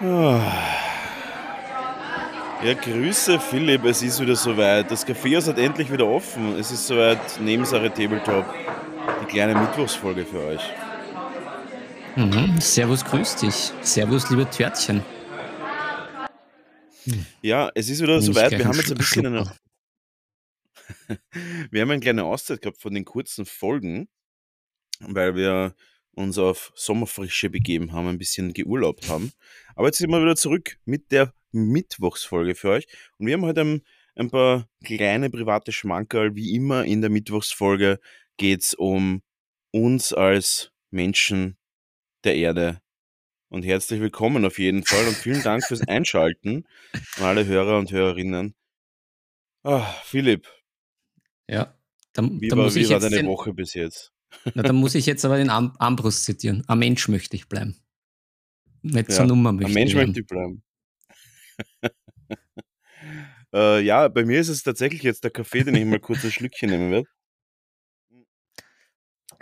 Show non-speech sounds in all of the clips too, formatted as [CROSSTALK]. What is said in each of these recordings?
Ah. Ja, Grüße Philipp, es ist wieder soweit. Das Café hat endlich wieder offen. Es ist soweit Nebensache Tabletop. Die kleine Mittwochsfolge für euch. Mhm. Servus, grüß dich. Servus, liebe Törtchen. Ja, es ist wieder soweit. Wir haben jetzt ein bisschen eine, [LAUGHS] wir haben eine kleine Auszeit gehabt von den kurzen Folgen, weil wir uns auf Sommerfrische begeben haben, ein bisschen geurlaubt haben. Aber jetzt sind wir wieder zurück mit der Mittwochsfolge für euch. Und wir haben heute ein, ein paar kleine private Schmankerl. Wie immer in der Mittwochsfolge geht es um uns als Menschen der Erde. Und herzlich willkommen auf jeden Fall und vielen Dank fürs Einschalten an alle Hörer und Hörerinnen. Ah, Philipp. Ja, dann, wie dann war, muss wie ich war deine den, Woche bis jetzt? Na, dann muss ich jetzt aber den Am Ambrus zitieren. Am Mensch möchte ich bleiben. Nicht ja, zur Nummer möchte Am Mensch möchte ich bleiben. [LAUGHS] äh, ja, bei mir ist es tatsächlich jetzt der Kaffee, den ich mal kurz ein Schlückchen nehmen werde.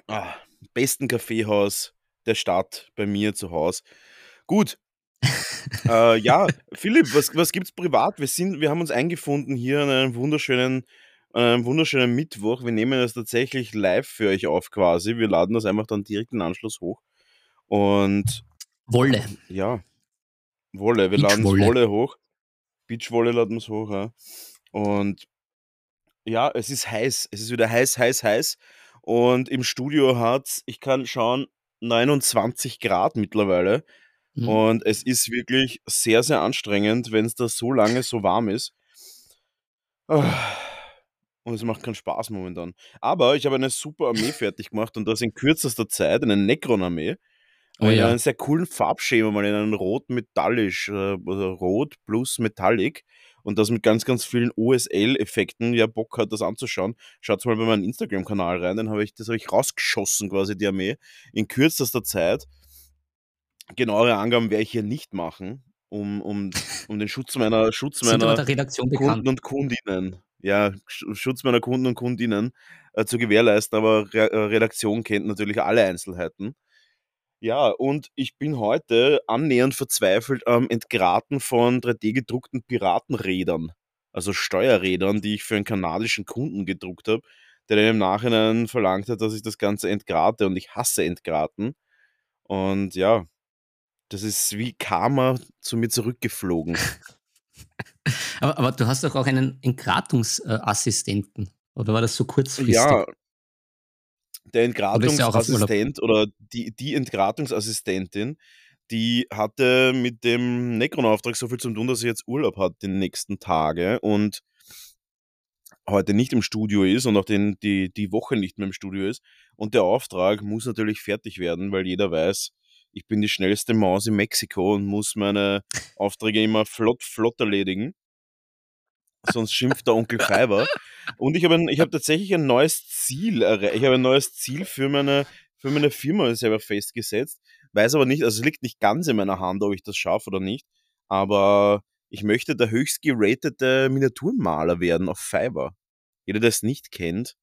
Ah, besten Kaffeehaus der Stadt bei mir zu Hause. Gut. [LAUGHS] äh, ja, Philipp, was, was es privat? Wir, sind, wir haben uns eingefunden hier an einem wunderschönen, an einem wunderschönen Mittwoch. Wir nehmen das tatsächlich live für euch auf quasi. Wir laden das einfach dann direkt in Anschluss hoch. Und Wolle. Ja. Wolle. Wir laden Wolle hoch. Beachwolle laden wir es hoch, ja. Und ja, es ist heiß. Es ist wieder heiß, heiß, heiß. Und im Studio hat es, ich kann schauen, 29 Grad mittlerweile. Mhm. Und es ist wirklich sehr, sehr anstrengend, wenn es da so lange so warm ist. Und es macht keinen Spaß momentan. Aber ich habe eine super Armee fertig gemacht und das in kürzester Zeit, eine Necron-Armee. Oh, ja. einen sehr coolen Farbschema, mal in einem Rot metallisch, äh, also Rot plus Metallic und das mit ganz, ganz vielen OSL-Effekten. Wer Bock hat, das anzuschauen, schaut mal bei meinem Instagram-Kanal rein. Dann habe ich, das habe ich rausgeschossen, quasi die Armee, in kürzester Zeit. Genauere Angaben werde ich hier nicht machen, um, um, um den Schutz meiner, Schutz meiner Kunden und Kundinnen, ja, Schutz meiner Kunden und Kundinnen äh, zu gewährleisten, aber Re äh, Redaktion kennt natürlich alle Einzelheiten. Ja, und ich bin heute annähernd verzweifelt am Entgraten von 3D-gedruckten Piratenrädern, also Steuerrädern, die ich für einen kanadischen Kunden gedruckt habe, der dann im Nachhinein verlangt hat, dass ich das Ganze entgrate und ich hasse Entgraten. Und ja, das ist wie Karma zu mir zurückgeflogen. [LAUGHS] [LAUGHS] aber, aber, du hast doch auch einen Entgratungsassistenten, oder war das so kurzfristig? Ja, der Entgratungsassistent oder die, die Entgratungsassistentin, die hatte mit dem Necron-Auftrag so viel zu tun, dass sie jetzt Urlaub hat die nächsten Tage und heute nicht im Studio ist und auch den, die, die Woche nicht mehr im Studio ist. Und der Auftrag muss natürlich fertig werden, weil jeder weiß, ich bin die schnellste Maus in Mexiko und muss meine Aufträge immer flott, flott erledigen sonst schimpft der Onkel Fiverr. Und ich habe hab tatsächlich ein neues Ziel. Ich habe ein neues Ziel für meine, für meine Firma selber festgesetzt. Weiß aber nicht, also es liegt nicht ganz in meiner Hand, ob ich das schaffe oder nicht. Aber ich möchte der höchst geratete Miniaturenmaler werden auf Fiverr. Jeder, der es nicht kennt,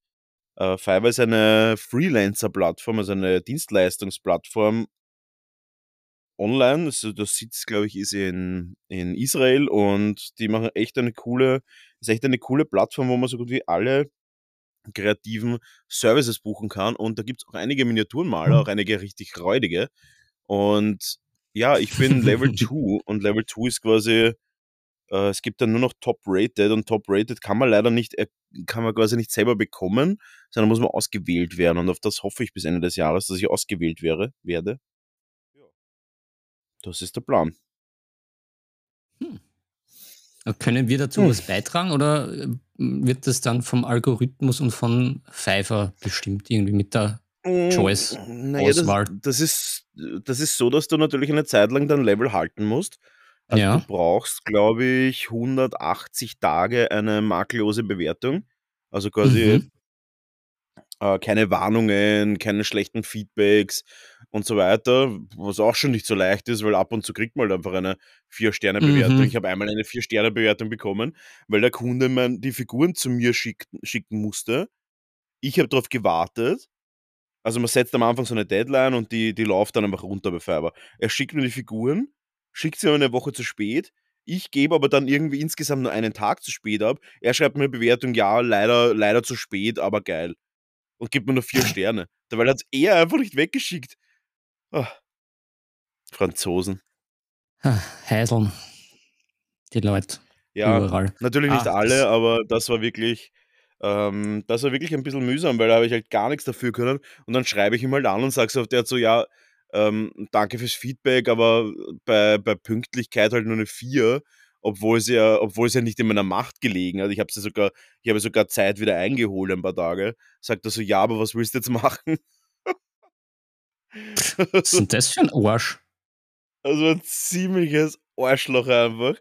äh, Fiverr ist eine Freelancer-Plattform, also eine Dienstleistungsplattform, online. Also das Sitz, glaube ich, ist in, in Israel und die machen echt eine coole, ist echt eine coole Plattform, wo man so gut wie alle kreativen Services buchen kann. Und da gibt es auch einige Miniaturenmaler, auch einige richtig räudige. Und ja, ich bin Level [LAUGHS] 2 und Level 2 ist quasi, äh, es gibt dann nur noch Top-Rated und Top-Rated kann man leider nicht, äh, kann man quasi nicht selber bekommen, sondern muss man ausgewählt werden. Und auf das hoffe ich bis Ende des Jahres, dass ich ausgewählt wäre, werde. Das ist der Plan. Hm. Können wir dazu hm. was beitragen oder äh, wird das dann vom Algorithmus und von Pfeiffer bestimmt, irgendwie mit der hm, Choice-Auswahl? Naja, das, das, ist, das ist so, dass du natürlich eine Zeit lang dein Level halten musst. Also ja. du brauchst, glaube ich, 180 Tage eine makellose Bewertung. Also quasi mhm äh, keine Warnungen, keine schlechten Feedbacks und so weiter, was auch schon nicht so leicht ist, weil ab und zu kriegt man halt einfach eine Vier-Sterne-Bewertung. Mhm. Ich habe einmal eine Vier-Sterne-Bewertung bekommen, weil der Kunde mein, die Figuren zu mir schick, schicken musste. Ich habe darauf gewartet. Also man setzt am Anfang so eine Deadline und die, die läuft dann einfach runter bei Fiverr. Er schickt mir die Figuren schickt sie mir eine Woche zu spät. Ich gebe aber dann irgendwie insgesamt nur einen Tag zu spät ab. Er schreibt mir eine Bewertung, ja, leider, leider zu spät, aber geil. Und gibt mir nur vier [LAUGHS] Sterne. Dabei hat er einfach nicht weggeschickt. Oh. Franzosen. Heiseln. Die Leute. Ja, überall. natürlich nicht Ach, alle, aber das war wirklich, ähm, das war wirklich ein bisschen mühsam, weil da habe ich halt gar nichts dafür können. Und dann schreibe ich ihm halt an und sage so auf der so, ja, ähm, danke fürs Feedback, aber bei, bei Pünktlichkeit halt nur eine 4, obwohl es ja, obwohl es ja nicht in meiner Macht gelegen hat. Ich habe sogar, ich habe sogar Zeit wieder eingeholt ein paar Tage. Sagt er so, ja, aber was willst du jetzt [LAUGHS] machen? Was ist denn das für ein Arsch? Also ein ziemliches Arschloch einfach.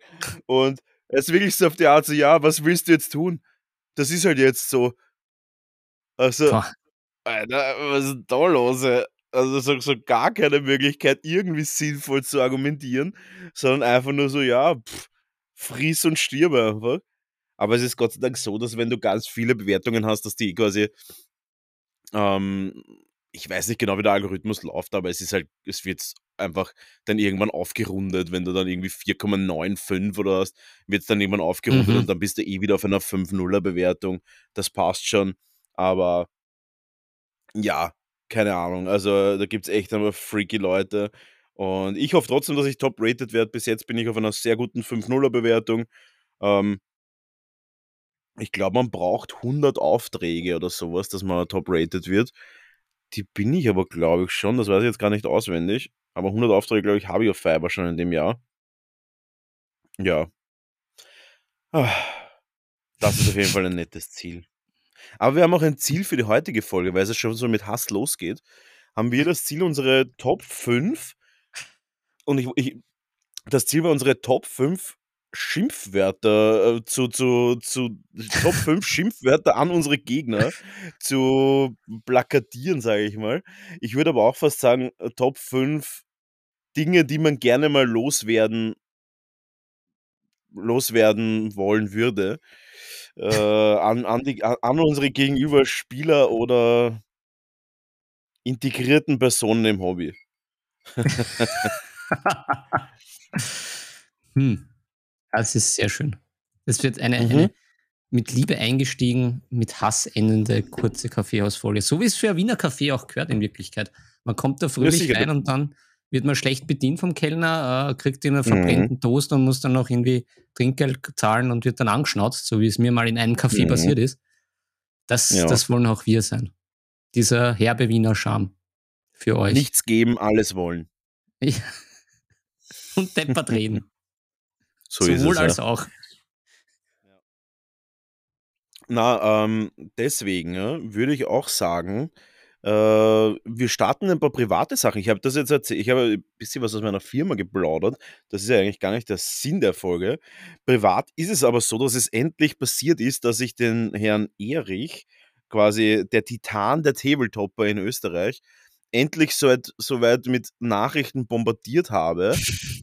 Und er ist wirklich so auf die Art so, ja, was willst du jetzt tun? Das ist halt jetzt so. Also, Boah. Alter, was ist da los? Ey? Also so, so gar keine Möglichkeit, irgendwie sinnvoll zu argumentieren, sondern einfach nur so, ja, pff, friss und stirb einfach. Aber es ist Gott sei Dank so, dass wenn du ganz viele Bewertungen hast, dass die quasi ähm, ich weiß nicht genau, wie der Algorithmus läuft, aber es ist halt, es wird einfach dann irgendwann aufgerundet. Wenn du dann irgendwie 4,95 oder hast, wird es dann irgendwann aufgerundet mhm. und dann bist du eh wieder auf einer 5-0er Bewertung. Das passt schon. Aber ja, keine Ahnung. Also da gibt es echt einmal freaky Leute. Und ich hoffe trotzdem, dass ich top-rated werde. Bis jetzt bin ich auf einer sehr guten 5-0er Bewertung. Ähm, ich glaube, man braucht 100 Aufträge oder sowas, dass man top-rated wird. Die bin ich aber, glaube ich, schon. Das weiß ich jetzt gar nicht auswendig. Aber 100 Aufträge, glaube ich, habe ich auf Fiverr schon in dem Jahr. Ja. Das ist auf jeden Fall ein nettes Ziel. Aber wir haben auch ein Ziel für die heutige Folge, weil es schon so mit Hass losgeht. Haben wir das Ziel, unsere Top 5 und ich, ich das Ziel war unsere Top 5 Schimpfwörter äh, zu, zu, zu Top [LAUGHS] 5 Schimpfwörter an unsere Gegner zu plakatieren, sage ich mal. Ich würde aber auch fast sagen, äh, Top 5 Dinge, die man gerne mal loswerden, loswerden wollen würde. Äh, an, an, die, an unsere Gegenüber Spieler oder integrierten Personen im Hobby. [LAUGHS] hm. Das ist sehr schön. Es wird eine, mhm. eine mit Liebe eingestiegen, mit Hass endende kurze Kaffeehausfolge. So wie es für ein Wiener Kaffee auch gehört in Wirklichkeit. Man kommt da fröhlich rein und dann wird man schlecht bedient vom Kellner, äh, kriegt einen verbrennten mhm. Toast und muss dann noch irgendwie Trinkgeld zahlen und wird dann angeschnauzt, so wie es mir mal in einem Café mhm. passiert ist. Das, ja. das wollen auch wir sein. Dieser herbe Wiener Charme für euch. Nichts geben, alles wollen. [LAUGHS] Ja. und deppert reden. So Sowohl es, als ja. auch. Na, ähm, deswegen ja, würde ich auch sagen, äh, wir starten ein paar private Sachen. Ich habe das jetzt erzählt, ich habe ein bisschen was aus meiner Firma geplaudert. Das ist ja eigentlich gar nicht der Sinn der Folge. Privat ist es aber so, dass es endlich passiert ist, dass ich den Herrn Erich, quasi der Titan der Tabletopper in Österreich, endlich so weit, so weit mit Nachrichten bombardiert habe,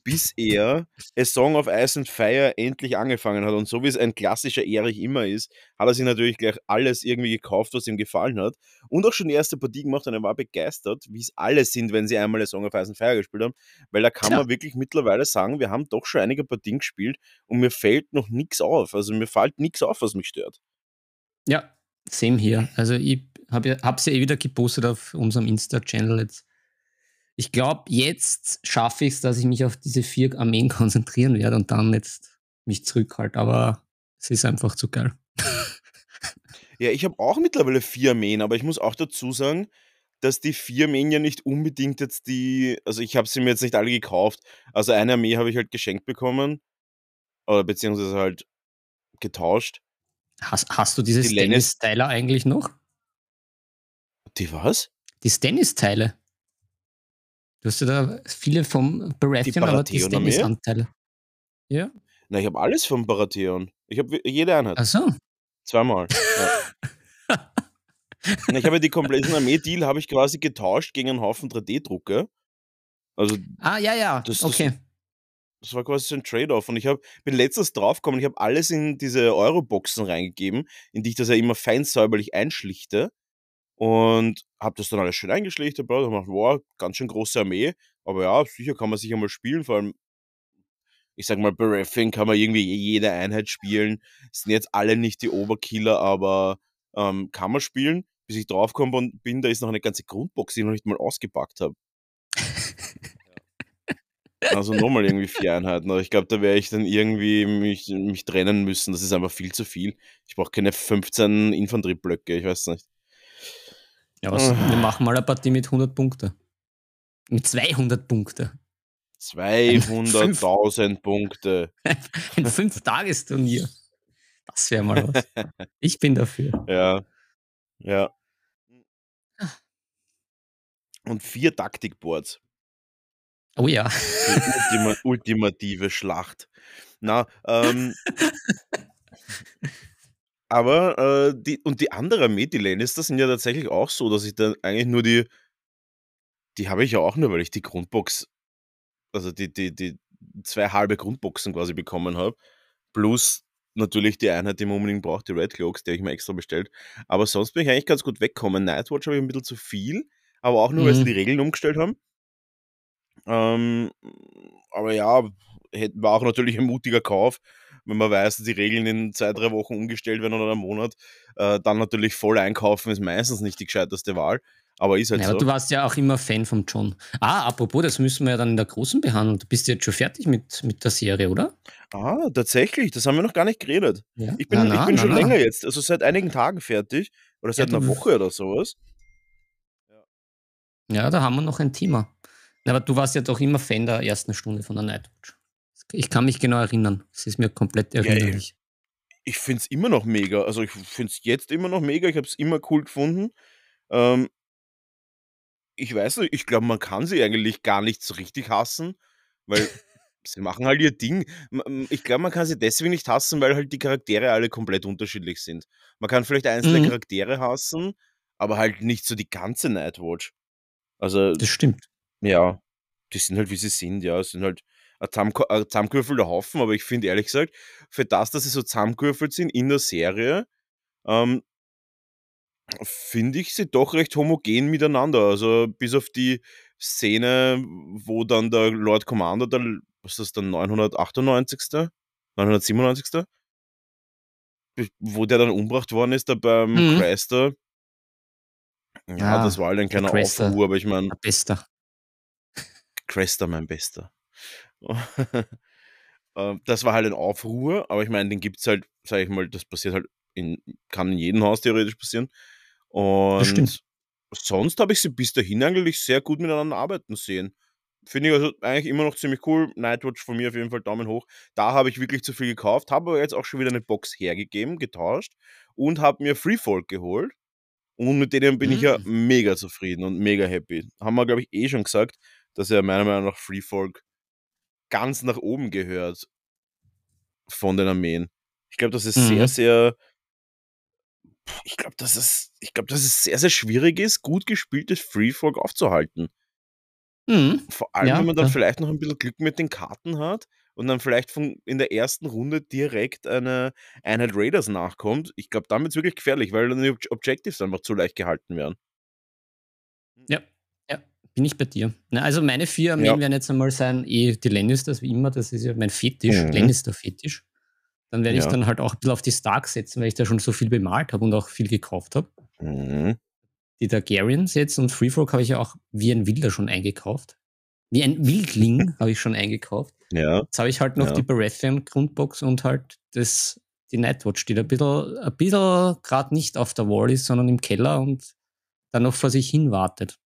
bis er A Song of Ice and Fire endlich angefangen hat. Und so wie es ein klassischer Erich immer ist, hat er sich natürlich gleich alles irgendwie gekauft, was ihm gefallen hat. Und auch schon die erste Partie gemacht und er war begeistert, wie es alle sind, wenn sie einmal A Song of Ice and Fire gespielt haben. Weil da kann ja. man wirklich mittlerweile sagen, wir haben doch schon einige Partien gespielt und mir fällt noch nichts auf. Also mir fällt nichts auf, was mich stört. Ja, same hier. Also ich habe es ja eh wieder gepostet auf unserem Insta-Channel jetzt. Ich glaube, jetzt schaffe ich es, dass ich mich auf diese vier Armeen [LAUGHS] konzentrieren werde und dann jetzt mich zurückhalte. Aber es ist einfach zu geil. [LAUGHS] ja, ich habe auch mittlerweile vier Armeen, aber ich muss auch dazu sagen, dass die vier Armeen ja nicht unbedingt jetzt die, also ich habe sie mir jetzt nicht alle gekauft. Also eine Armee habe ich halt geschenkt bekommen, oder beziehungsweise halt getauscht. Hast, hast du dieses Dennis-Tyler eigentlich noch? Die was? Die Stennis-Teile. Du hast ja da viele vom Baratheon, aber die Stennis-Anteile. Ja. Na, ich habe alles vom Baratheon. Ich habe jede Einheit. Ach so. Zweimal. Ja. [LAUGHS] ich habe die kompletten Armee-Deal habe ich quasi getauscht gegen einen Haufen 3D-Drucker. Also, ah, ja, ja. Das, okay. Das, war quasi so ein Trade-off. Und ich hab, bin letztens draufgekommen, ich habe alles in diese Euro-Boxen reingegeben, in die ich das ja immer fein säuberlich einschlichte. Und habe das dann alles schön eingeschlichtet, und gemacht, wow, ganz schön große Armee. Aber ja, sicher kann man sich einmal spielen, vor allem ich sag mal, bei Reffing kann man irgendwie jede Einheit spielen. Sind jetzt alle nicht die Oberkiller, aber ähm, kann man spielen. Bis ich draufgekommen bin, da ist noch eine ganze Grundbox, die ich noch nicht mal ausgepackt habe. Also nochmal irgendwie vier Einheiten. Aber ich glaube, da werde ich dann irgendwie mich, mich trennen müssen. Das ist einfach viel zu viel. Ich brauche keine 15 Infanterieblöcke, ich weiß nicht. Ja, was, wir machen mal eine Partie mit 100 Punkten. Mit 200 Punkten. 200.000 Punkte. [LAUGHS] Ein Fünf-Tagesturnier. Das wäre mal was. [LAUGHS] Ich bin dafür. Ja. Ja. Und vier Taktikboards. Oh ja. [LAUGHS] Ultima ultimative Schlacht. Na, ähm, aber äh, die, und die andere Armee, die Lannister, sind ja tatsächlich auch so, dass ich dann eigentlich nur die, die habe ich ja auch nur, weil ich die Grundbox, also die, die, die zwei halbe Grundboxen quasi bekommen habe, plus natürlich die Einheit, die man unbedingt braucht, die Red Cloaks, die habe ich mir extra bestellt. Aber sonst bin ich eigentlich ganz gut weggekommen. Nightwatch habe ich ein bisschen zu viel, aber auch nur, weil sie die mhm. Regeln umgestellt haben. Ähm, aber ja, war auch natürlich ein mutiger Kauf, wenn man weiß, dass die Regeln in zwei, drei Wochen umgestellt werden oder einem Monat. Äh, dann natürlich voll einkaufen ist meistens nicht die gescheiteste Wahl. Aber ist halt ja, so. Aber du warst ja auch immer Fan von John. Ah, apropos, das müssen wir ja dann in der großen behandeln. Du bist jetzt schon fertig mit, mit der Serie, oder? Ah, tatsächlich. Das haben wir noch gar nicht geredet. Ja? Ich bin, na, na, ich bin na, schon länger jetzt, also seit einigen Tagen fertig. Oder seit ja, einer Woche oder sowas. Ja, da haben wir noch ein Thema. Aber du warst ja doch immer Fan der ersten Stunde von der Nightwatch. Ich kann mich genau erinnern. Es ist mir komplett erinnerlich. Ja, ich finde es immer noch mega. Also ich finde es jetzt immer noch mega. Ich habe es immer cool gefunden. Ähm, ich weiß nicht, ich glaube, man kann sie eigentlich gar nicht so richtig hassen, weil [LAUGHS] sie machen halt ihr Ding. Ich glaube, man kann sie deswegen nicht hassen, weil halt die Charaktere alle komplett unterschiedlich sind. Man kann vielleicht einzelne mhm. Charaktere hassen, aber halt nicht so die ganze Nightwatch. Also. Das stimmt. Ja, die sind halt, wie sie sind, ja. Es sind halt ein zusammengewürfelter Haufen, aber ich finde ehrlich gesagt, für das, dass sie so zusammengewürfelt sind in der Serie, ähm, finde ich sie doch recht homogen miteinander. Also bis auf die Szene, wo dann der Lord Commander, der, was ist das, der 998. 997. Wo der dann umgebracht worden ist, da beim mhm. Chrysler. Ja, ja, das war halt ein kleiner Aufruhr, aber ich meine. Bester. Cresta, mein Bester. [LAUGHS] Ähm, das war halt ein Aufruhr, aber ich meine, den gibt es halt, sag ich mal, das passiert halt in, kann in jedem Haus theoretisch passieren. Und sonst habe ich sie bis dahin eigentlich sehr gut miteinander arbeiten sehen. Finde ich also eigentlich immer noch ziemlich cool. Nightwatch von mir auf jeden Fall Daumen hoch. Da habe ich wirklich zu viel gekauft, habe aber jetzt auch schon wieder eine Box hergegeben, getauscht und habe mir Freefolk geholt. Und mit denen bin mhm. ich ja mm. mega zufrieden und mega happy. Haben wir, glaube ich, eh schon gesagt dass er meiner Meinung nach Free Folk ganz nach oben gehört von den Armeen. Ich glaube, das ist mhm. sehr, sehr. Ich glaube, dass es, ich glaube, dass es sehr, sehr schwierig ist, gut gespieltes Free Folk aufzuhalten. Mhm. Vor allem, ja, wenn man dann ja. vielleicht noch ein bisschen Glück mit den Karten hat und dann vielleicht von, in der ersten Runde direkt eine Einheit Raiders nachkommt. Ich glaube, damit ist wirklich gefährlich, weil dann die Objectives einfach zu leicht gehalten werden. Bin ich bei dir. Na, also meine vier Armeen ja. werden jetzt einmal sein, eh die Lannisters, wie immer, das ist ja mein Fetisch, mhm. Lannister-Fetisch. Dann werde ja. ich dann halt auch ein bisschen auf die Stark setzen, weil ich da schon so viel bemalt habe und auch viel gekauft habe. Mhm. Die Targaryens jetzt und Freefolk habe ich ja auch wie ein Wilder schon eingekauft. Wie ein Wildling [LAUGHS] habe ich schon eingekauft. Ja. Jetzt habe ich halt noch ja. die Baratheon-Grundbox und halt das, die Nightwatch, die da ein bisschen, ein bisschen gerade nicht auf der Wall ist, sondern im Keller und dann noch vor sich hin wartet.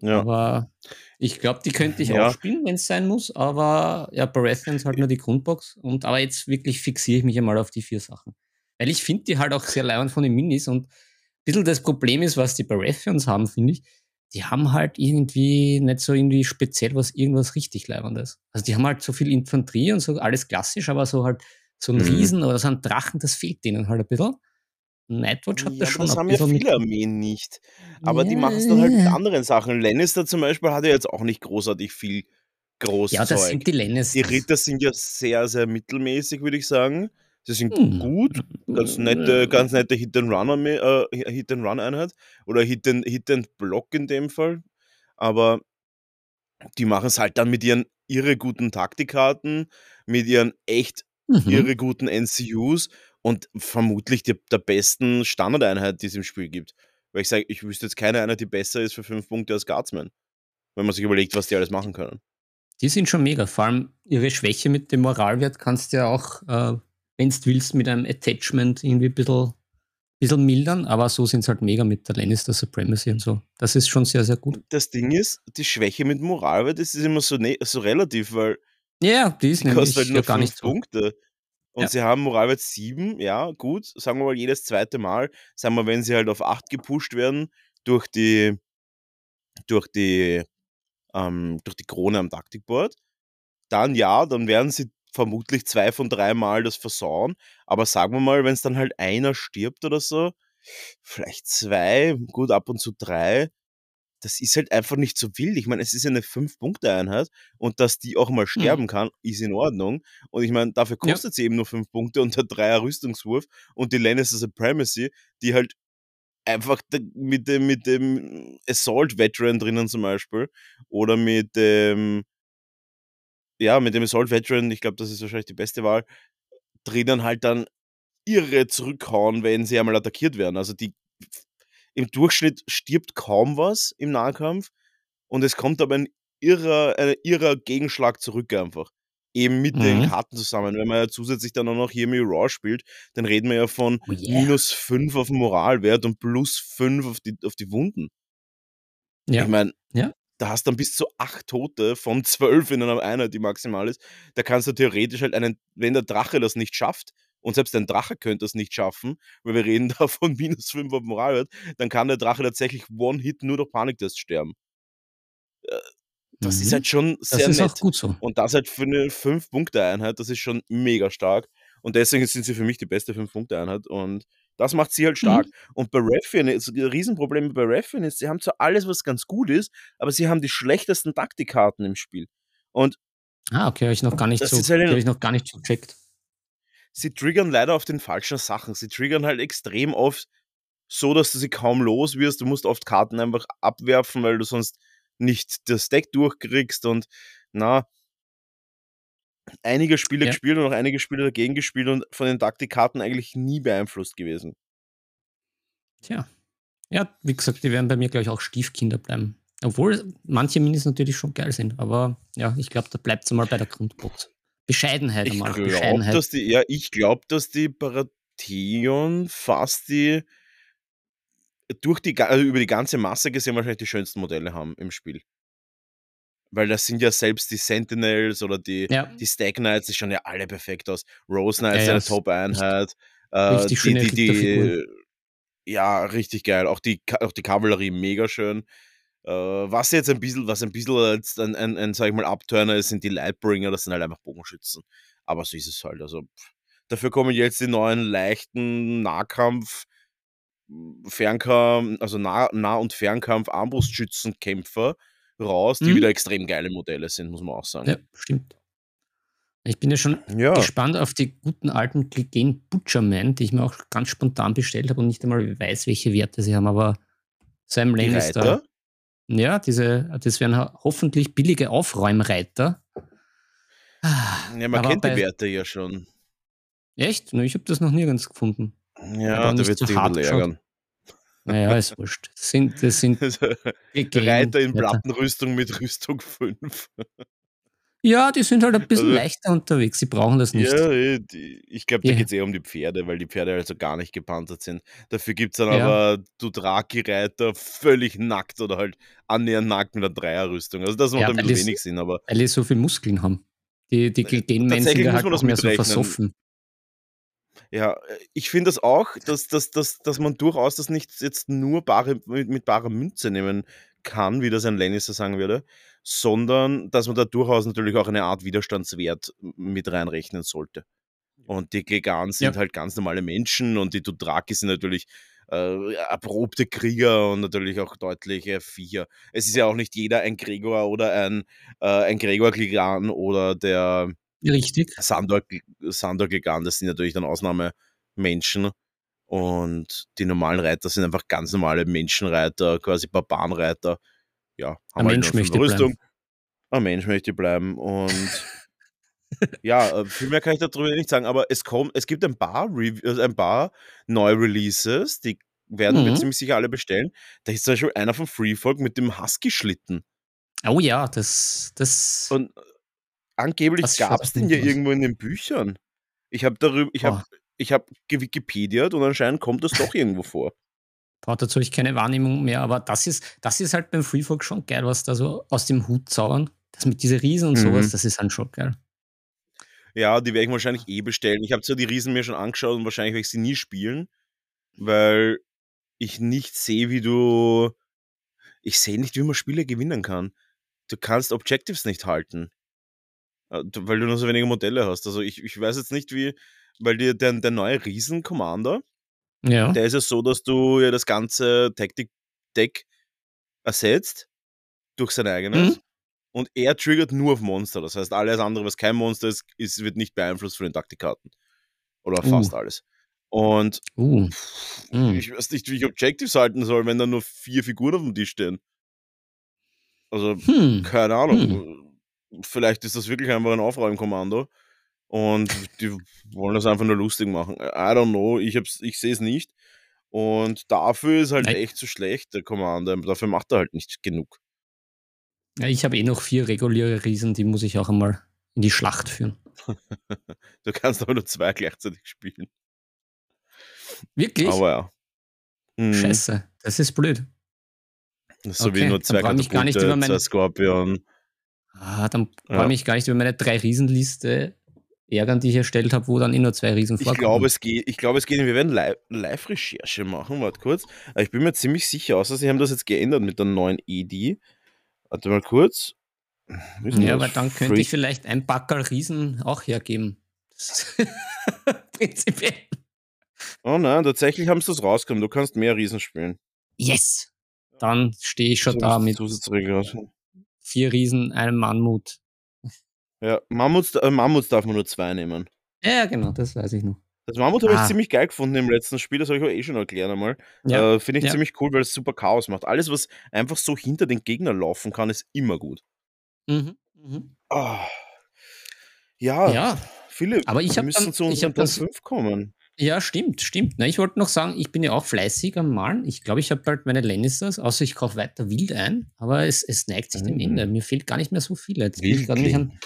Ja. Aber ich glaube, die könnte ich ja. auch spielen, wenn es sein muss. Aber ja, Baratheon ist halt nur die Grundbox. Und, aber jetzt wirklich fixiere ich mich einmal auf die vier Sachen. Weil ich finde die halt auch sehr leibend von den Minis. Und ein bisschen das Problem ist, was die Baratheons haben, finde ich. Die haben halt irgendwie nicht so irgendwie speziell was, irgendwas richtig Leibendes. Also die haben halt so viel Infanterie und so alles klassisch, aber so halt so ein mhm. Riesen oder so ein Drachen, das fehlt denen halt ein bisschen. Nightwatch hat ja, das schon. Das haben ja viele Armeen nicht. Aber ja, die machen es dann halt mit anderen Sachen. Lannister zum Beispiel hat ja jetzt auch nicht großartig viel Großzeug. Ja, das sind die Lannister. Die Ritter sind ja sehr, sehr mittelmäßig, würde ich sagen. Sie sind hm. gut, ganz nette, ganz nette Hit-and-Run-Einheit äh, Hit oder Hit-and-Block in dem Fall. Aber die machen es halt dann mit ihren irre guten Taktikkarten, mit ihren echt mhm. irre guten NCUs und vermutlich die, der besten Standardeinheit, die es im Spiel gibt. Weil ich sage, ich wüsste jetzt keine Einheit, die besser ist für fünf Punkte als Guardsman. Wenn man sich überlegt, was die alles machen können. Die sind schon mega. Vor allem ihre Schwäche mit dem Moralwert kannst du ja auch, äh, wenn du willst, mit einem Attachment irgendwie ein bisschen, bisschen mildern, aber so sind es halt mega mit der Lannister Supremacy und so. Das ist schon sehr, sehr gut. Das Ding ist, die Schwäche mit Moralwert, das ist immer so, ne so relativ, weil ja, die ist die kostet halt nur gar nicht so. Punkte. Und ja. sie haben Moralwert 7, ja, gut, sagen wir mal jedes zweite Mal, sagen wir, wenn sie halt auf 8 gepusht werden durch die, durch die ähm, durch die Krone am Taktikboard, dann ja, dann werden sie vermutlich zwei von drei Mal das versauen. Aber sagen wir mal, wenn es dann halt einer stirbt oder so, vielleicht zwei, gut ab und zu drei, das ist halt einfach nicht so wild. Ich meine, es ist eine Fünf-Punkte-Einheit und dass die auch mal mhm. sterben mhm. kann, ist in Ordnung. Und ich meine, dafür kostet ja. sie eben nur fünf Punkte und der Dreier Rüstungswurf und die Lannister Supremacy, die halt einfach mit dem, mit dem Assault Veteran drinnen zum Beispiel oder mit dem, ja, mit dem Assault Veteran, ich glaube, das ist wahrscheinlich die beste Wahl, drinnen halt dann irre zurückhauen, wenn sie einmal attackiert werden. Also die im Durchschnitt stirbt kaum was im Nahkampf und es kommt aber ein irrer, ein irrer Gegenschlag zurück einfach eben mit mhm. den Karten zusammen. Wenn man ja zusätzlich dann auch noch hier mit Raw spielt, dann reden wir ja von oh yeah. minus 5 auf den Moralwert und plus 5 auf die, auf die Wunden. Ja. Ich meine, ja. da hast du dann bis zu 8 Tote von 12 in einer Einheit, die maximal ist. Da kannst du theoretisch halt einen, wenn der Drache das nicht schafft, und selbst ein Drache könnte das nicht schaffen, weil wir reden [LAUGHS] da von minus 5 auf Moralwert, dann kann der Drache tatsächlich One-Hit nur durch Paniktest sterben. Äh, das mhm. ist halt schon sehr das ist nett. Auch gut so. Und das halt für eine 5-Punkte-Einheit, das ist schon mega stark. Und deswegen sind sie für mich die beste 5-Punkte-Einheit. Und das macht sie halt stark. Mhm. Und bei Refin, das Riesenproblem bei Refin ist, sie haben zwar alles, was ganz gut ist, aber sie haben die schlechtesten Taktikkarten im Spiel. Und ah, okay, habe ich noch gar nicht so, halt habe ich noch gar nicht so gecheckt. Sie triggern leider auf den falschen Sachen. Sie triggern halt extrem oft so, dass du sie kaum los wirst. Du musst oft Karten einfach abwerfen, weil du sonst nicht das Deck durchkriegst und na, einige Spiele ja. gespielt und auch einige Spiele dagegen gespielt und von den Taktikkarten eigentlich nie beeinflusst gewesen. Tja. Ja, wie gesagt, die werden bei mir, glaube ich, auch Stiefkinder bleiben. Obwohl manche Minis natürlich schon geil sind, aber ja, ich glaube, da bleibt es mal bei der Grundbox. Bescheidenheit ich einmal. Glaub, Bescheidenheit. Dass die, ja, ich glaube, dass die Baratheon fast die durch die, also über die ganze Masse gesehen wahrscheinlich die schönsten Modelle haben im Spiel. Weil das sind ja selbst die Sentinels oder die, ja. die Stag Knights, die schauen ja alle perfekt aus. Rose Knights ja, ja, eine Top-Einheit. Äh, die, die, die, ja, richtig geil. Auch die, auch die Kavallerie mega schön. Äh, was jetzt ein bisschen, was ein bisschen als ein, ein, ein, sag ich mal, Abturner ist, sind die Lightbringer, das sind halt einfach Bogenschützen. Aber so ist es halt. Also pff. dafür kommen jetzt die neuen leichten Nahkampf- Fernkampf, also Nah-, nah und Fernkampf Armbrustschützenkämpfer raus, die mhm. wieder extrem geile Modelle sind, muss man auch sagen. Ja, stimmt. Ich bin ja schon ja. gespannt auf die guten alten Clegane Butcherman, die ich mir auch ganz spontan bestellt habe und nicht einmal weiß, welche Werte sie haben, aber Sam Lane ist da. Ja, diese, das wären hoffentlich billige Aufräumreiter. Ja, man aber kennt die Werte ja schon. Echt? Ich habe das noch nirgends gefunden. Ja, da wird dich hart ärgern. Naja, ist wurscht. Das sind, das sind [LAUGHS] Reiter in Plattenrüstung mit Rüstung 5. Ja, die sind halt ein bisschen also, leichter unterwegs. Sie brauchen das nicht. Ja, eh, ich glaube, da ja. geht es eher um die Pferde, weil die Pferde also gar nicht gepanzert sind. Dafür gibt es dann ja. aber Dothraki-Reiter völlig nackt oder halt annähernd nackt mit einer Dreierrüstung. Also das macht ja, ein bisschen wenig Sinn, aber. Weil die so viel Muskeln haben. Die, die Gildenmen sind ja halt auch mehr so versoffen. Ja, äh, ich finde das auch, dass, dass, dass, dass man durchaus das nicht jetzt nur bare, mit, mit barer Münze nehmen kann, wie das ein Lannister sagen würde, sondern dass man da durchaus natürlich auch eine Art Widerstandswert mit reinrechnen sollte. Und die Glegan sind ja. halt ganz normale Menschen und die Dothraki sind natürlich äh, erprobte Krieger und natürlich auch deutliche Viecher. Es ist ja auch nicht jeder ein Gregor oder ein, äh, ein Gregor Glegan oder der Richtig. Sandor, Sandor gegangen, das sind natürlich dann Ausnahmemenschen. Und die normalen Reiter sind einfach ganz normale Menschenreiter, quasi Barbarenreiter. Ja, haben Ein halt Mensch möchte Rüstung. Bleiben. ein Mensch möchte bleiben und [LAUGHS] ja, äh, viel mehr kann ich darüber nicht sagen, aber es kommt, es gibt ein paar, also ein paar Neu-Releases, die werden mhm. wir ziemlich sicher alle bestellen. Da ist zum Beispiel einer von Freefolk mit dem Husky-Schlitten. Oh ja, das, das. Und äh, angeblich gab es den ja irgendwo in den Büchern. Ich habe darüber, ich habe, oh. ich habe Wikipedia und anscheinend kommt das doch irgendwo vor. Boah, dazu ich keine Wahrnehmung mehr, aber das ist, das ist halt beim Freefolk schon geil, was da so aus dem Hut zaubern. Das mit diesen Riesen und mhm. sowas, das ist halt schon geil. Ja, die werde ich wahrscheinlich eh bestellen. Ich habe zwar die Riesen mir schon angeschaut und wahrscheinlich werde ich sie nie spielen, weil ich nicht sehe, wie du. Ich sehe nicht, wie man Spiele gewinnen kann. Du kannst Objectives nicht halten. Äh, weil du nur so wenige Modelle hast. Also ich, ich weiß jetzt nicht, wie. Weil dir der, der neue Riesen-Commander, ja. der ist ja so, dass du ja das ganze Tactic-Deck ersetzt durch sein eigenes. Mhm und er triggert nur auf Monster. Das heißt, alles andere, was kein Monster ist, ist wird nicht beeinflusst von den Taktikkarten. Oder uh. fast uh. alles. Und uh. mm. ich weiß nicht, wie ich Objectives halten soll, wenn da nur vier Figuren auf dem Tisch stehen. Also, hm. keine Ahnung. Hm. Vielleicht ist das wirklich einfach ein Aufräumkommando. Und die wollen das einfach nur lustig machen. I don't know, ich, ich sehe es nicht. Und dafür ist halt Nein. echt zu so schlecht, der Commander. Dafür macht er halt nicht genug. Ja, ich habe eh noch vier reguläre Riesen, die muss ich auch einmal in die Schlacht führen. [LAUGHS] du kannst aber nur zwei gleichzeitig spielen. Wirklich? Aber ja. Mhm. Scheiße, das ist blöd. So okay, wie nur zwei dann ich gar nicht über meine, Skorpion. Ah, dann ja. brauche ich gar nicht über meine drei Riesenliste ärgern, die ich erstellt habe, wo dann eh nur zwei Riesen vorkommen. Ich glaube, es geht, ich glaube, es geht, wir werden Live-Recherche machen, warte kurz. Aber ich bin mir ziemlich sicher, außer sie haben das jetzt geändert mit der neuen ED. Warte mal kurz. Ja, aber dann könnte ich vielleicht ein Backerl Riesen auch hergeben. [LAUGHS] Prinzipiell. Oh nein, tatsächlich haben sie das rausgekommen. Du kannst mehr Riesen spielen. Yes! Dann stehe ich schon da mit vier Riesen, einem Mammut. Ja, Mammuts, äh, Mammuts darf man nur zwei nehmen. Ja, genau, das weiß ich noch. Das Mammut habe ah. ich ziemlich geil gefunden im letzten Spiel, das habe ich auch eh schon erklärt einmal. Ja. Äh, Finde ich ja. ziemlich cool, weil es super Chaos macht. Alles, was einfach so hinter den Gegner laufen kann, ist immer gut. Mhm. Mhm. Oh. Ja, ja, Philipp, aber ich wir müssen dann, zu unserem Top 5 kommen. Ja, stimmt, stimmt. Na, ich wollte noch sagen, ich bin ja auch fleißig am Malen. Ich glaube, ich habe bald meine Lannisters, außer ich kaufe weiter wild ein, aber es, es neigt sich dem Ende. Mhm. Mir fehlt gar nicht mehr so viel. Jetzt bin ich gerade nicht an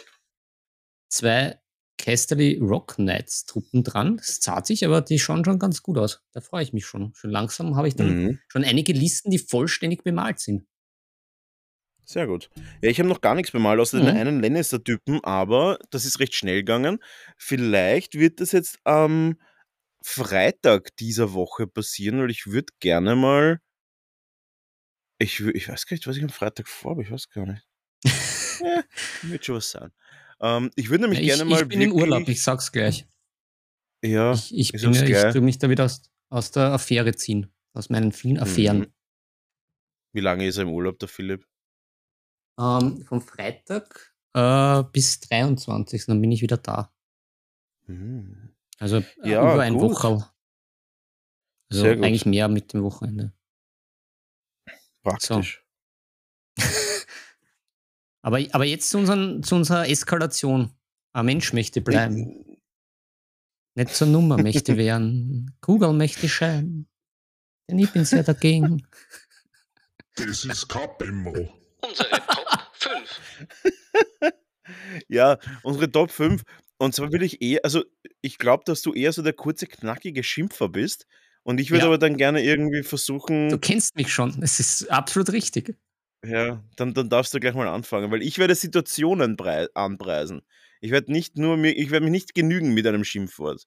zwei Casterly Rock Knights Truppen dran. Das zahlt sich, aber die schauen schon ganz gut aus. Da freue ich mich schon. Schon langsam habe ich dann mhm. schon einige Listen, die vollständig bemalt sind. Sehr gut. Ja, ich habe noch gar nichts bemalt, außer mhm. den einen Lannister-Typen, aber das ist recht schnell gegangen. Vielleicht wird das jetzt am Freitag dieser Woche passieren, weil ich würde gerne mal. Ich, ich weiß gar nicht, was ich am Freitag vorhabe, ich weiß gar nicht. [LAUGHS] ja, wird schon was sein. Ähm, ich würde nämlich ja, ich, gerne mal. Ich bin im Urlaub, ich sag's gleich. Ja, ich, ich, bin, ich tue mich da wieder aus, aus der Affäre ziehen. Aus meinen vielen Affären. Mhm. Wie lange ist er im Urlaub, der Philipp? Ähm, vom Freitag äh, bis 23. Dann bin ich wieder da. Mhm. Also äh, ja, über eine Woche. Also eigentlich mehr mit dem Wochenende. Praktisch. So. [LAUGHS] Aber, aber jetzt zu, unseren, zu unserer Eskalation. Ein Mensch möchte bleiben. Nicht zur Nummer möchte [LAUGHS] werden. Kugel möchte scheinen. Denn ich bin sehr dagegen. Das ist Kapimmo. Unsere Top 5. [LAUGHS] ja, unsere Top 5. Und zwar will ich eher, also ich glaube, dass du eher so der kurze, knackige Schimpfer bist. Und ich würde ja. aber dann gerne irgendwie versuchen. Du kennst mich schon. Es ist absolut richtig. Ja, dann, dann darfst du gleich mal anfangen, weil ich werde Situationen anpreisen. Ich werde nicht nur mir, ich werde mich nicht genügen mit einem Schimpfwort.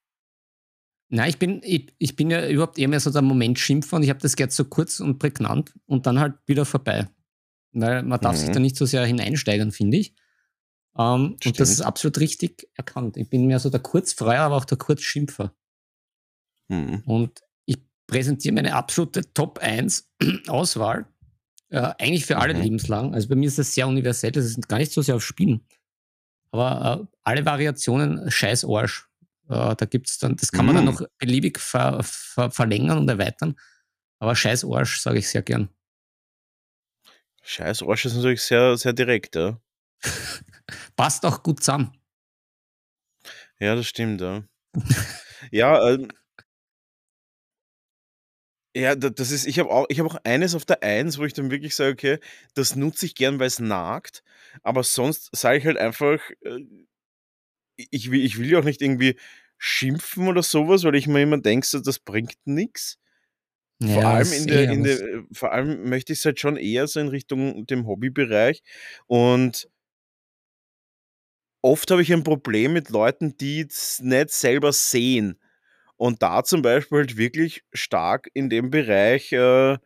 Nein, ich bin, ich, ich bin ja überhaupt eher mehr so der Moment Schimpfer und ich habe das gerne so kurz und prägnant und dann halt wieder vorbei. Weil man darf mhm. sich da nicht so sehr hineinsteigern, finde ich. Um, und das ist absolut richtig erkannt. Ich bin mehr so der Kurzfreier, aber auch der Kurzschimpfer. Mhm. Und ich präsentiere meine absolute Top 1 [CLEARS THROAT] Auswahl äh, eigentlich für alle mhm. lebenslang. Also bei mir ist das sehr universell, das ist gar nicht so sehr auf Spielen. Aber äh, alle Variationen, scheiß Arsch. Äh, da gibt es dann, das kann man dann mhm. noch beliebig ver, ver, verlängern und erweitern. Aber scheiß Arsch sage ich sehr gern. Scheiß Arsch ist natürlich sehr, sehr direkt, ja. [LAUGHS] Passt auch gut zusammen. Ja, das stimmt, ja. [LAUGHS] Ja, ähm Ja, da das ist ich habe auch ich habe auch eines auf der Eins, wo ich dann wirklich sage: „Okay, das nutze ich gern, weil's nagt.“ Aber sonst sage ich halt einfach, äh, ich will ich will ja auch nicht irgendwie schimpfen oder so was, weil ich mir immer denke so, das bringt. Vor Ja, allem ist in der eh in der äh, vor allem möchte ich's halt schon eher so in Richtung dem Hobbybereich und oft habe ich ein Problem mit Leuten, die's nicht selber sehen und da zum Beispiel halt wirklich stark in dem Bereich, äh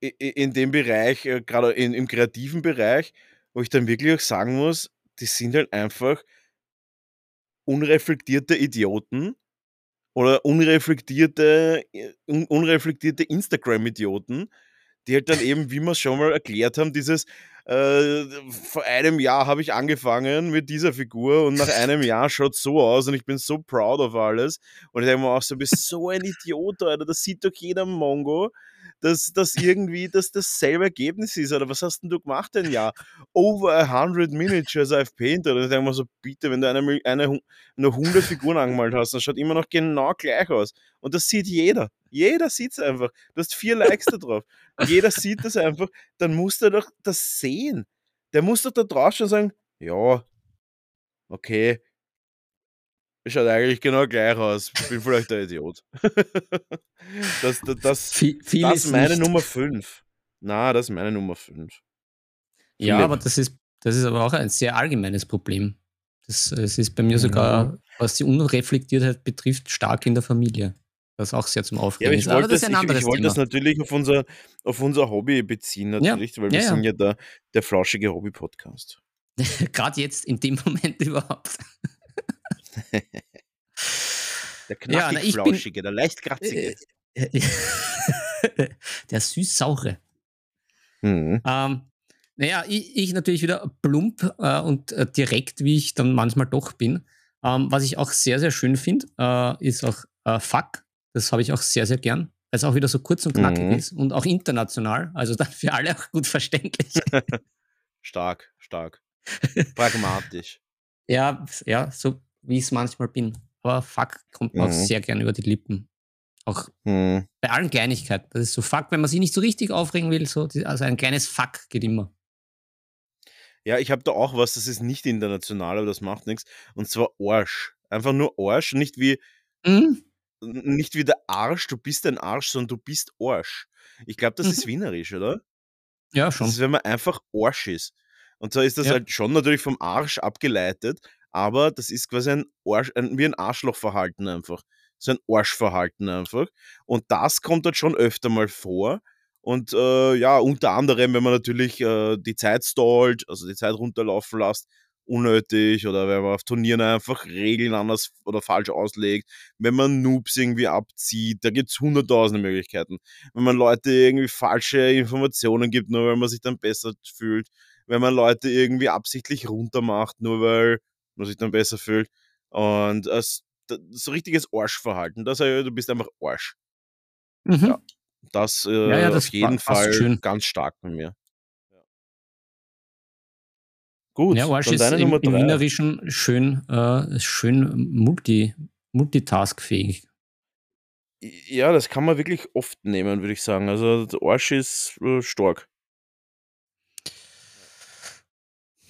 in dem Bereich, äh, grade in im kreativen Bereich, wo ich dann wirklich auch sagen muss, die sind halt einfach unreflektierte Idioten oder unreflektierte äh, un unreflektierte Instagram-Idioten, die halt dann eben, wie wir's schon mal erklärt haben, dieses, äh: „Vor einem Jahr habe ich angefangen mit dieser Figur und nach [LAUGHS] einem Jahr schaut's so aus und ich bin so proud of alles.“ Und ich denke mir auch so: „Du bist so ein Idiot, Alter, das sieht doch jeder Mongo, dass dass irgendwie das dasselbe Ergebnis ist, Alter. Was hast 'n du gemacht ein Jahr? Over 100 miniatures I've painted.“ Und ich denke mir so: „Bitte, wenn du eine eine nur 100 Figuren angemalt hast, das schaut immer noch genau gleich aus.“ Und das sieht jeder. Jeder sieht's einfach. Du hast 4 Likes da drauf. Jeder sieht das einfach, dann muss der doch das sehen. Der muss doch da draußen sagen: „Ja, okay“ „schaut eigentlich genau gleich aus. Bin vielleicht ein Idiot.“ [LAUGHS] Das da das Vi viel das ist meine nicht. Nummer 5. Na, das ist meine Nummer 5. Ja, Philipp. aber das ist das ist aber auch ein sehr allgemeines Problem. Das es ist bei mir Ja. sogar, was die Unreflektiertheit betrifft, stark in der Familie, was auch sehr zum Ja, Aufregen ich ist. Aber wollte das ist das ein ich ich anderes wollte das natürlich auf unser auf unser Hobby beziehen Ja, natürlich, weil wir ja, sind ja. ja der der flauschige Hobby-Podcast. [LAUGHS] Grad jetzt in dem Moment [LAUGHS] überhaupt. Der [LAUGHS] Ja, knackig-flauschige, der leicht kratzige. äh, der süß-saure. Mhm. Ähm, na ja, ich ich natürlich wieder plump, äh, und, äh, direkt, wie ich dann manchmal doch bin. Ähm, was ich auch sehr, sehr schön finde, äh, ist auch, äh, Fuck. Das habe ich auch sehr, sehr gern, weil's auch wieder so kurz und knackig Mhm. ist und auch international, also dann für alle auch gut verständlich. [LAUGHS] Stark, stark. Pragmatisch. Ja, ja, so wie ich's manchmal bin. Aber Fuck kommt mir auch Mhm. sehr gern über die Lippen. Auch Mhm. bei allen Kleinigkeiten. Das ist so Fuck, wenn man sich nicht so richtig aufregen will, so also ein kleines Fuck geht immer. Ja, ich habe da auch was, das ist nicht international, aber das macht nix, und zwar Arsch. Einfach nur Arsch, nicht wie Mhm. Nicht wie der Arsch, du bist ein Arsch, sondern du bist Arsch. Ich glaube, das ist Mhm. wienerisch, oder? Ja, Das ist, schon. wenn man einfach Arsch ist. Und zwar ist das Ja. halt schon natürlich vom Arsch abgeleitet, aber das ist quasi ein Arsch ein wie ein Arschlochverhalten einfach. So ein Arschverhalten einfach. Und das kommt halt schon öfter mal vor. Und, äh, ja, unter anderem, wenn man natürlich, äh, die Zeit stallt, also die Zeit runterlaufen lässt, unnötig oder wenn man auf Turnieren einfach Regeln anders oder falsch auslegt, wenn man Noobs irgendwie abzieht, da gibt's hunderttausende Möglichkeiten. Wenn man Leute irgendwie falsche Informationen gibt, nur weil man sich dann besser fühlt. Wenn man Leute irgendwie absichtlich runtermacht, nur weil man sich dann besser fühlt. Und es d so richtiges Arschverhalten. Da sage ich: „Du bist einfach Arsch.“ Ja, Mhm. das, Ja, ja, äh, auf das pa jeden Fall schön. ganz stark bei mir. Ja. Ja, Gut, Arsch dann ist im im 3. Wienerischen schön äh, schön multi multitaskfähig. Ja, das kann man wirklich oft nehmen, würde ich sagen. Also, der Arsch ist, äh, stark.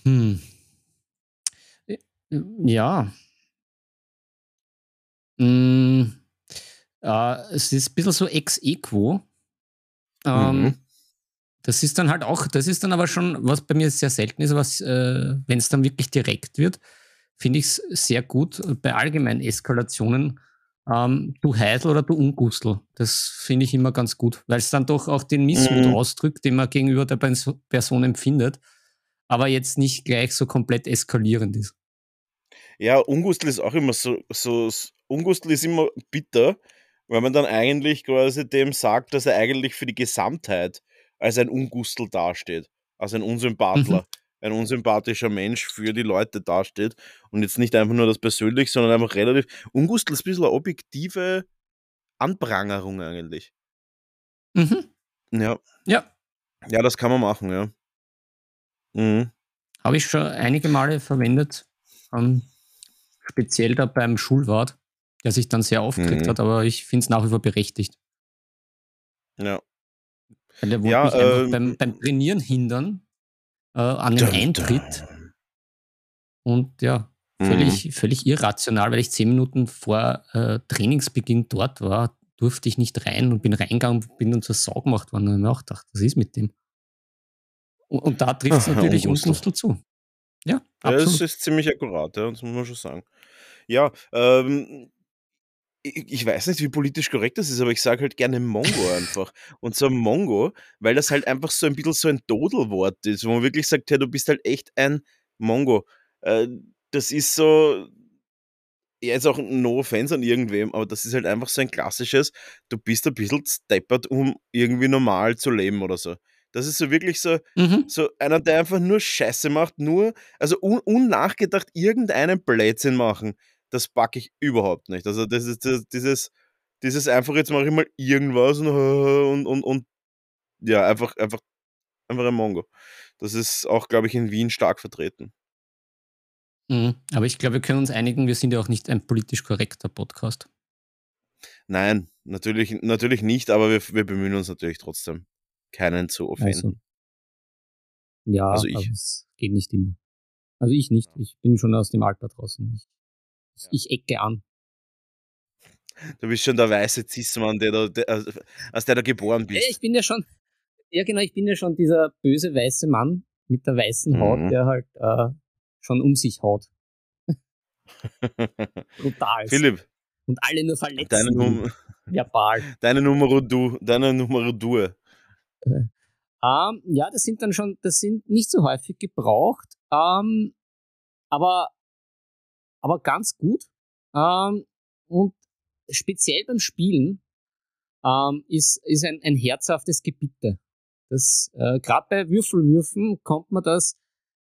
Hm. Äh, ja. Hm, äh, es ist bisschen so ex aequo. Mhm. Das ist dann halt auch das ist dann aber schon, was bei mir sehr selten ist, was, äh wenn's dann wirklich direkt wird, finde ich's sehr gut bei allgemeinen Eskalationen, ähm: „Du Heidel“ oder „Du Ungustel“. Das finde ich immer ganz gut, weil's dann doch auch den Missmut Mhm. ausdrückt, den man gegenüber der Perso Person empfindet, aber jetzt nicht gleich so komplett eskalierend ist. Ja, Ungustel ist auch immer so so Ungustel ist immer bitter, weil man dann eigentlich quasi dem sagt, dass er eigentlich für die Gesamtheit als ein Ungustel dasteht, als ein Mhm. Unsympathler, ein unsympathischer Mensch für die Leute dasteht und jetzt nicht einfach nur das persönlich, sondern einfach relativ Ungustel ist bisschen 'ne objektive Anprangerung eigentlich. Mhm. Ja. Ja. Ja, das kann man machen, ja. Mhm. Habe ich schon einige Male verwendet. Ähm, speziell da beim Schulwart, der sich dann sehr aufgeregt mhm. hat, aber ich finde es nach wie vor berechtigt. Ja. Weil der wollte ja, mich äh, beim, beim, Trainieren hindern äh, an den Eintritt. Und ja, völlig, mhm. völlig irrational, weil ich zehn Minuten vor äh, Trainingsbeginn dort war, durfte ich nicht rein und bin reingegangen und bin dann zur Sau gemacht worden und habe mir auch gedacht, was ist mit dem? Und, und da trifft es [LAUGHS] natürlich Ungusto zu. Ja, absolut. Ja, das ist ziemlich akkurat, ja, das muss man schon sagen. Ja, ähm, ich, weiß nicht, wie politisch korrekt das ist, aber ich sage halt gerne Mongo einfach. Und so Mongo, weil das halt einfach so ein bisschen so ein Dodelwort ist, wo man wirklich sagt, hey, du bist halt echt ein Mongo. Äh, das ist so, ja, jetzt auch no offense an irgendwem, aber das ist halt einfach so ein klassisches, du bist ein bisschen steppert, um irgendwie normal zu leben oder so. Das ist so wirklich so, mhm. so einer, der einfach nur Scheiße macht, nur, also un unnachgedacht irgendeinen Blödsinn machen. Das packe ich überhaupt nicht. Also das ist das, dieses, dieses einfach, jetzt mache ich mal irgendwas und, [LAUGHS] und, und, und ja, einfach, einfach, einfach ein Mongo. Das ist auch, glaube ich, in Wien stark vertreten. Mhm. Aber ich glaube, wir können uns einigen, wir sind ja auch nicht ein politisch korrekter Podcast. Nein, natürlich, natürlich nicht, aber wir, wir bemühen uns natürlich trotzdem, keinen zu offenden. Also, ja, also ich. es geht nicht immer. Also ich nicht. Ich bin schon aus dem Alter draußen. Ich, ja. ich ecke an. Du bist schon der weiße Zismann, der da, der, aus der du geboren bist. Ich bin ja schon, ja genau, ich bin ja schon dieser böse weiße Mann mit der weißen Haut, mhm. der halt äh, schon um sich haut. [LAUGHS] Brutal. Philipp. Und alle nur verletzt. Deine, Num [LAUGHS] verbal. deine Nummer du, deine Nummer du. Äh, [LAUGHS] ähm, ja, das sind dann schon, das sind nicht so häufig gebraucht, ähm, aber, aber ganz gut. Ähm, und speziell beim Spielen ähm, ist, ist ein, ein herzhaftes Gebitte. Das, äh, gerade bei Würfelwürfen kommt man das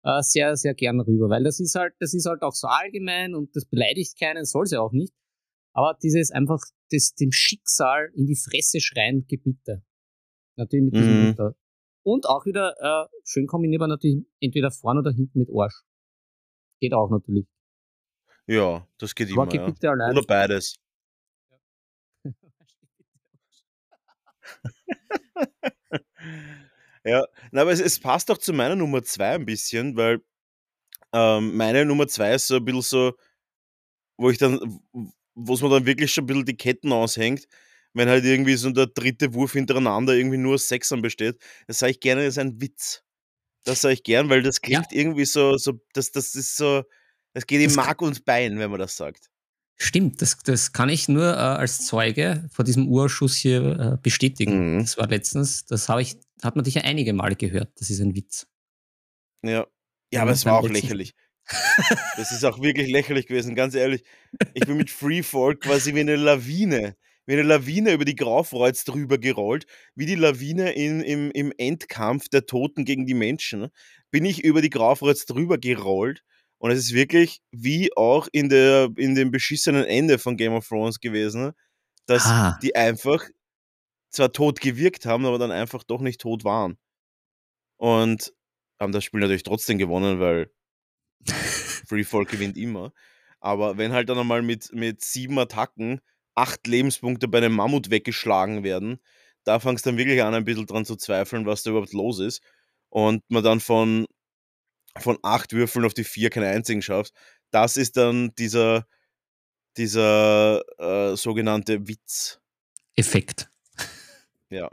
äh, sehr, sehr gern rüber, weil das ist halt, das ist halt auch so allgemein und das beleidigt keinen, soll sie auch nicht. Aber dieses einfach das, dem Schicksal in die Fresse schreien Gebitte. Natürlich mit diesem mhm. Und auch wieder äh, schön kombinierbar natürlich entweder vorne oder hinten mit Arsch. Geht auch natürlich. Ja, das geht Aber immer. Ja. Oder beides. Ja, na, aber es, es passt auch zu meiner Nummer zwei ein bisschen, weil ähm, meine Nummer zwei ist so ein bisschen so, wo ich dann, wo es mir dann wirklich schon ein bisschen die Ketten aushängt, wenn halt irgendwie so der dritte Wurf hintereinander irgendwie nur aus Sechsern besteht. Das sage ich gerne, das ist ein Witz. Das sage ich gern, weil das klingt ja. irgendwie so, so das, das ist so, das geht im Mark und Bein, wenn man das sagt. Stimmt, das, das kann ich nur äh, als Zeuge vor diesem Urschuss hier äh, bestätigen. Mhm. Das war letztens, das habe ich, hat man dich ja einige Male gehört. Das ist ein Witz. Ja. Ja, aber es war auch lächerlich. das ist auch wirklich lächerlich gewesen, ganz ehrlich. Ich bin mit Freefall quasi wie eine Lawine, wie eine Lawine über die Graufreuz drüber gerollt, wie die Lawine in, im, im Endkampf der Toten gegen die Menschen, bin ich über die Graufreuz drüber gerollt und es ist wirklich wie auch in, der, in dem beschissenen Ende von Game of Thrones gewesen, dass ah. die einfach zwar tot gewirkt haben, aber dann einfach doch nicht tot waren. Und haben das Spiel natürlich trotzdem gewonnen, weil [LAUGHS] Freefall gewinnt immer. Aber wenn halt dann einmal mit, mit sieben Attacken acht Lebenspunkte bei einem Mammut weggeschlagen werden, da fangst du dann wirklich an, ein bisschen dran zu zweifeln, was da überhaupt los ist. Und man dann von von acht Würfeln auf die vier keinen einzigen schafft. Das ist dann dieser, dieser äh, sogenannte Witz. Effekt. Ja.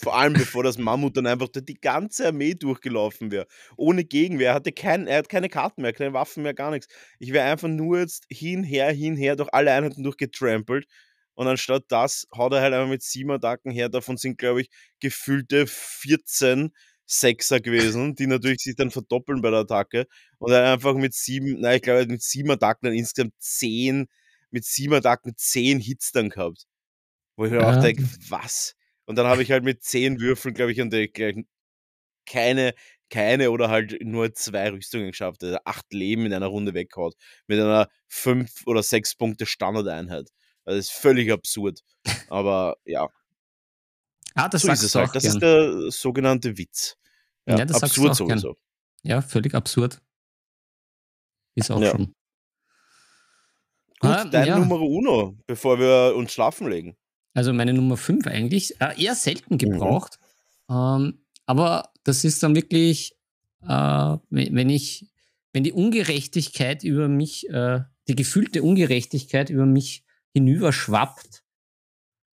Vor allem bevor das Mammut dann einfach die ganze Armee durchgelaufen wäre. Ohne Gegenwehr. Er, hatte kein, er hat keine Karten mehr, keine Waffen mehr, gar nichts. Ich wäre einfach nur jetzt hinher, hinher durch alle Einheiten durchgetrampelt. Und anstatt das haut er halt einfach mit sieben Attacken her. Davon sind, glaube ich, gefühlte 14 Sechser gewesen, die natürlich sich dann verdoppeln bei der Attacke und dann einfach mit sieben, nein, ich glaube, mit sieben Attacken dann insgesamt zehn, mit sieben Attacken zehn Hits dann gehabt. Wo ich mir ja. auch denke, was? Und dann habe ich halt mit zehn Würfeln, glaube ich, und keine, keine oder halt nur zwei Rüstungen geschafft. Also acht Leben in einer Runde weghaut. Mit einer fünf oder sechs Punkte Standardeinheit. Also das ist völlig absurd. [LAUGHS] Aber ja, Ah, das so ist es halt. Das gern. ist der sogenannte Witz. Ja, ja das absurd sowieso. Gern. Ja, völlig absurd. Ist auch Ja. schon. Gut, Ah, dein ja. Nummer uno, bevor wir uns schlafen legen. Also meine Nummer 5 eigentlich. Äh, eher selten Mhm. gebraucht. Ähm, aber das ist dann wirklich, äh, wenn wenn ich, wenn die Ungerechtigkeit über mich, äh, die gefühlte Ungerechtigkeit über mich hinüberschwappt,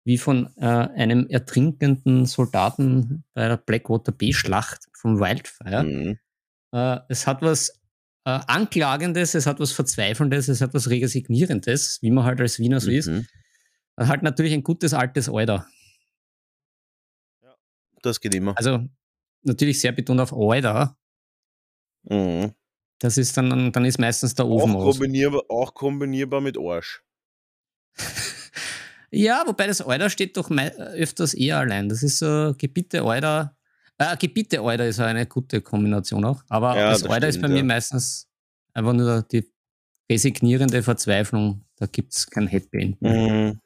wie von äh, einem ertrinkenden Soldaten bei der Blackwater B-Schlacht vom Wildfire. Mhm. Äh, es hat was äh, Anklagendes, es hat was Verzweifelndes, es hat was Resignierendes, wie man halt als Wiener so ist. Mhm. Äh, Halt natürlich ein gutes altes Alter. Das geht immer. Also natürlich sehr betont auf Alter. Mhm. Das ist dann, dann ist meistens der Auch, Ofen aus. kombinierbar, auch kombinierbar mit Arsch. [LAUGHS] Ja, wobei das Alter steht doch mei- öfters eher allein. Das ist so Gebiete Alter. Äh, Gebiete Alter ist eine gute Kombination auch. Aber Ja, das das Alter ist bei stimmt, mir ja. meistens einfach nur die resignierende Verzweiflung. Da gibt es kein mehr. Mhm.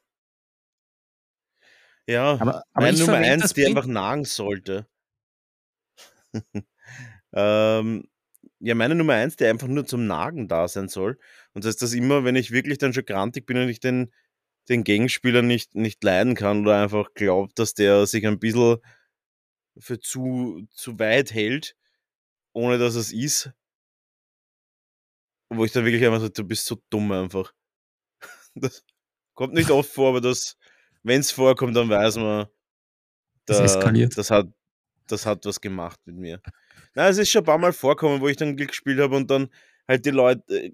Ja, Aber, aber meine Nummer eins, die einfach nagen sollte. [LAUGHS] ähm, ja, meine Nummer eins, die einfach nur zum Nagen da sein soll. Und das ist das immer, wenn ich wirklich dann schon grantig bin und ich den, den Gegenspieler nicht, nicht leiden kann oder einfach glaubt, dass der sich ein bisschen für zu, zu weit hält, ohne dass es ist. Wo ich dann wirklich einfach so, du bist so dumm einfach. [LAUGHS] Das kommt nicht oft vor, aber das, wenn es vorkommt, dann weiß man, Das da, eskaliert. das, hat, das hat was gemacht mit mir. Na, es ist schon ein paar Mal vorkommen, wo ich dann Glück gespielt habe und dann halt die Leute äh,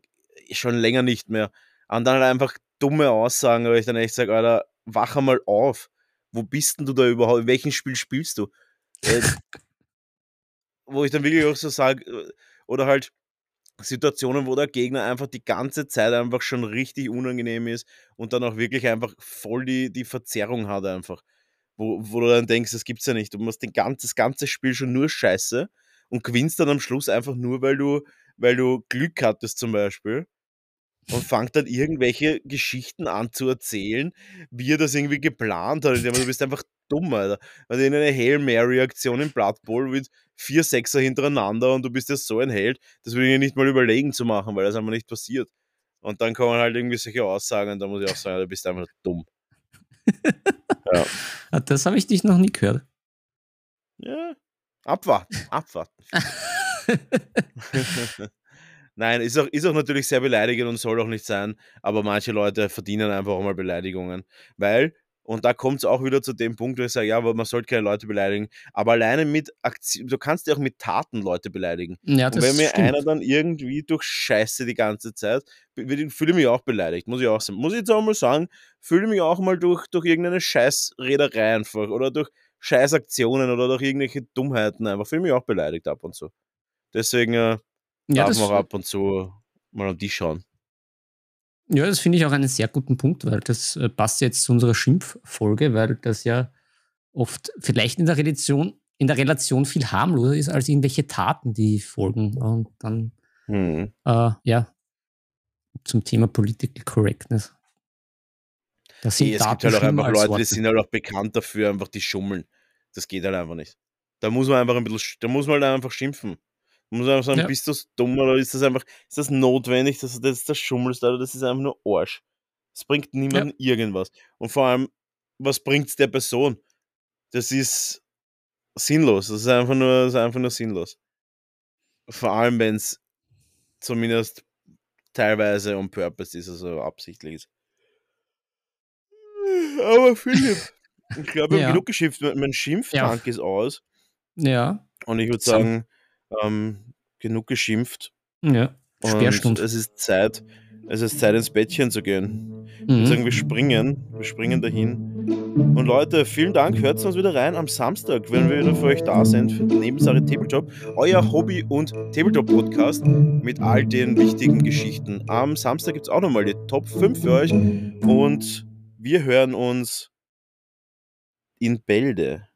schon länger nicht mehr. Und dann halt einfach dumme Aussagen, aber ich dann echt sage, Alter, wach einmal auf. Wo bist denn du da überhaupt? In welchem Spiel spielst du? Äh, [LAUGHS] wo ich dann wirklich auch so sage, äh, oder halt Situationen, wo der Gegner einfach die ganze Zeit einfach schon richtig unangenehm ist und dann auch wirklich einfach voll die, die Verzerrung hat einfach. Wo, wo du dann denkst, das gibt's ja nicht. Du machst den ganzen, das ganze Spiel schon nur Scheiße und gewinnst dann am Schluss einfach nur, weil du, weil du Glück hattest zum Beispiel. Und fangt dann irgendwelche Geschichten an zu erzählen, wie er das irgendwie geplant hat. Aber du bist einfach dumm, Alter. Also in eine Hail Mary-Aktion im Blood Bowl mit vier Sechser hintereinander und du bist ja so ein Held, das würde ich dir nicht mal überlegen zu machen, weil das einfach nicht passiert. Und dann kommen halt irgendwie solche Aussagen und da muss ich auch sagen, du bist einfach dumm. Ah, Das habe ich dich noch nie gehört. Ja, abwarten, abwarten. [LAUGHS] Nein, ist auch, ist auch natürlich sehr beleidigend und soll auch nicht sein, aber manche Leute verdienen einfach auch mal Beleidigungen. Weil, und da kommt es auch wieder zu dem Punkt, wo ich sage, ja, aber man sollte keine Leute beleidigen, aber alleine mit Aktion, du kannst ja auch mit Taten Leute beleidigen. Ja, Und das wenn mir stimmt. einer dann irgendwie durch Scheiße die ganze Zeit, fühle ich mich auch beleidigt, muss ich auch sagen. Muss ich jetzt auch mal sagen, fühle mich auch mal durch, durch irgendeine Scheißrederei einfach oder durch Scheißaktionen oder durch irgendwelche Dummheiten einfach, fühle mich auch beleidigt ab und zu. Deswegen äh, ja, darf das, man ab und zu mal an die schauen. Ja, das finde ich auch einen sehr guten Punkt, weil das äh, passt jetzt zu unserer Schimpffolge, weil das ja oft vielleicht in der Relation, in der Relation viel harmloser ist als irgendwelche Taten, die folgen. Und dann, Hm. äh, ja, zum Thema Political Correctness. Das sind Nee, es Taten gibt halt auch einfach Leute, die Worte. sind halt auch bekannt dafür, einfach die schummeln. Das geht halt einfach nicht. Da muss man einfach ein bisschen, sch- da muss man halt einfach schimpfen. Muss einfach sagen, Ja. bist du dumm oder ist das einfach, ist das notwendig, dass du das, das schummelst, oder das ist einfach nur Arsch. Das bringt niemandem irgendwas. Und vor allem, was bringt es der Person? Das ist sinnlos. Das ist einfach nur, das ist einfach nur sinnlos. Vor allem, wenn es zumindest teilweise on purpose ist, also absichtlich ist. Aber Philipp, ich glaube, wir Ja. haben genug geschimpft. Mein Schimpftank ist aus. Ja, Und ich würde sagen, ähm, genug geschimpft. ja. Und Sperrstund. es ist Zeit, es ist Zeit ins Bettchen zu gehen. Ich würde Mhm. sagen, wir springen, wir springen dahin. Und Leute, vielen Dank, hört uns wieder rein am Samstag, wenn wir wieder für euch da sind, für die Nebensache Tabletop, euer Hobby- und Tabletop-Podcast mit all den wichtigen Geschichten. Am Samstag gibt es auch nochmal die Top 5 für euch und wir hören uns in Bälde.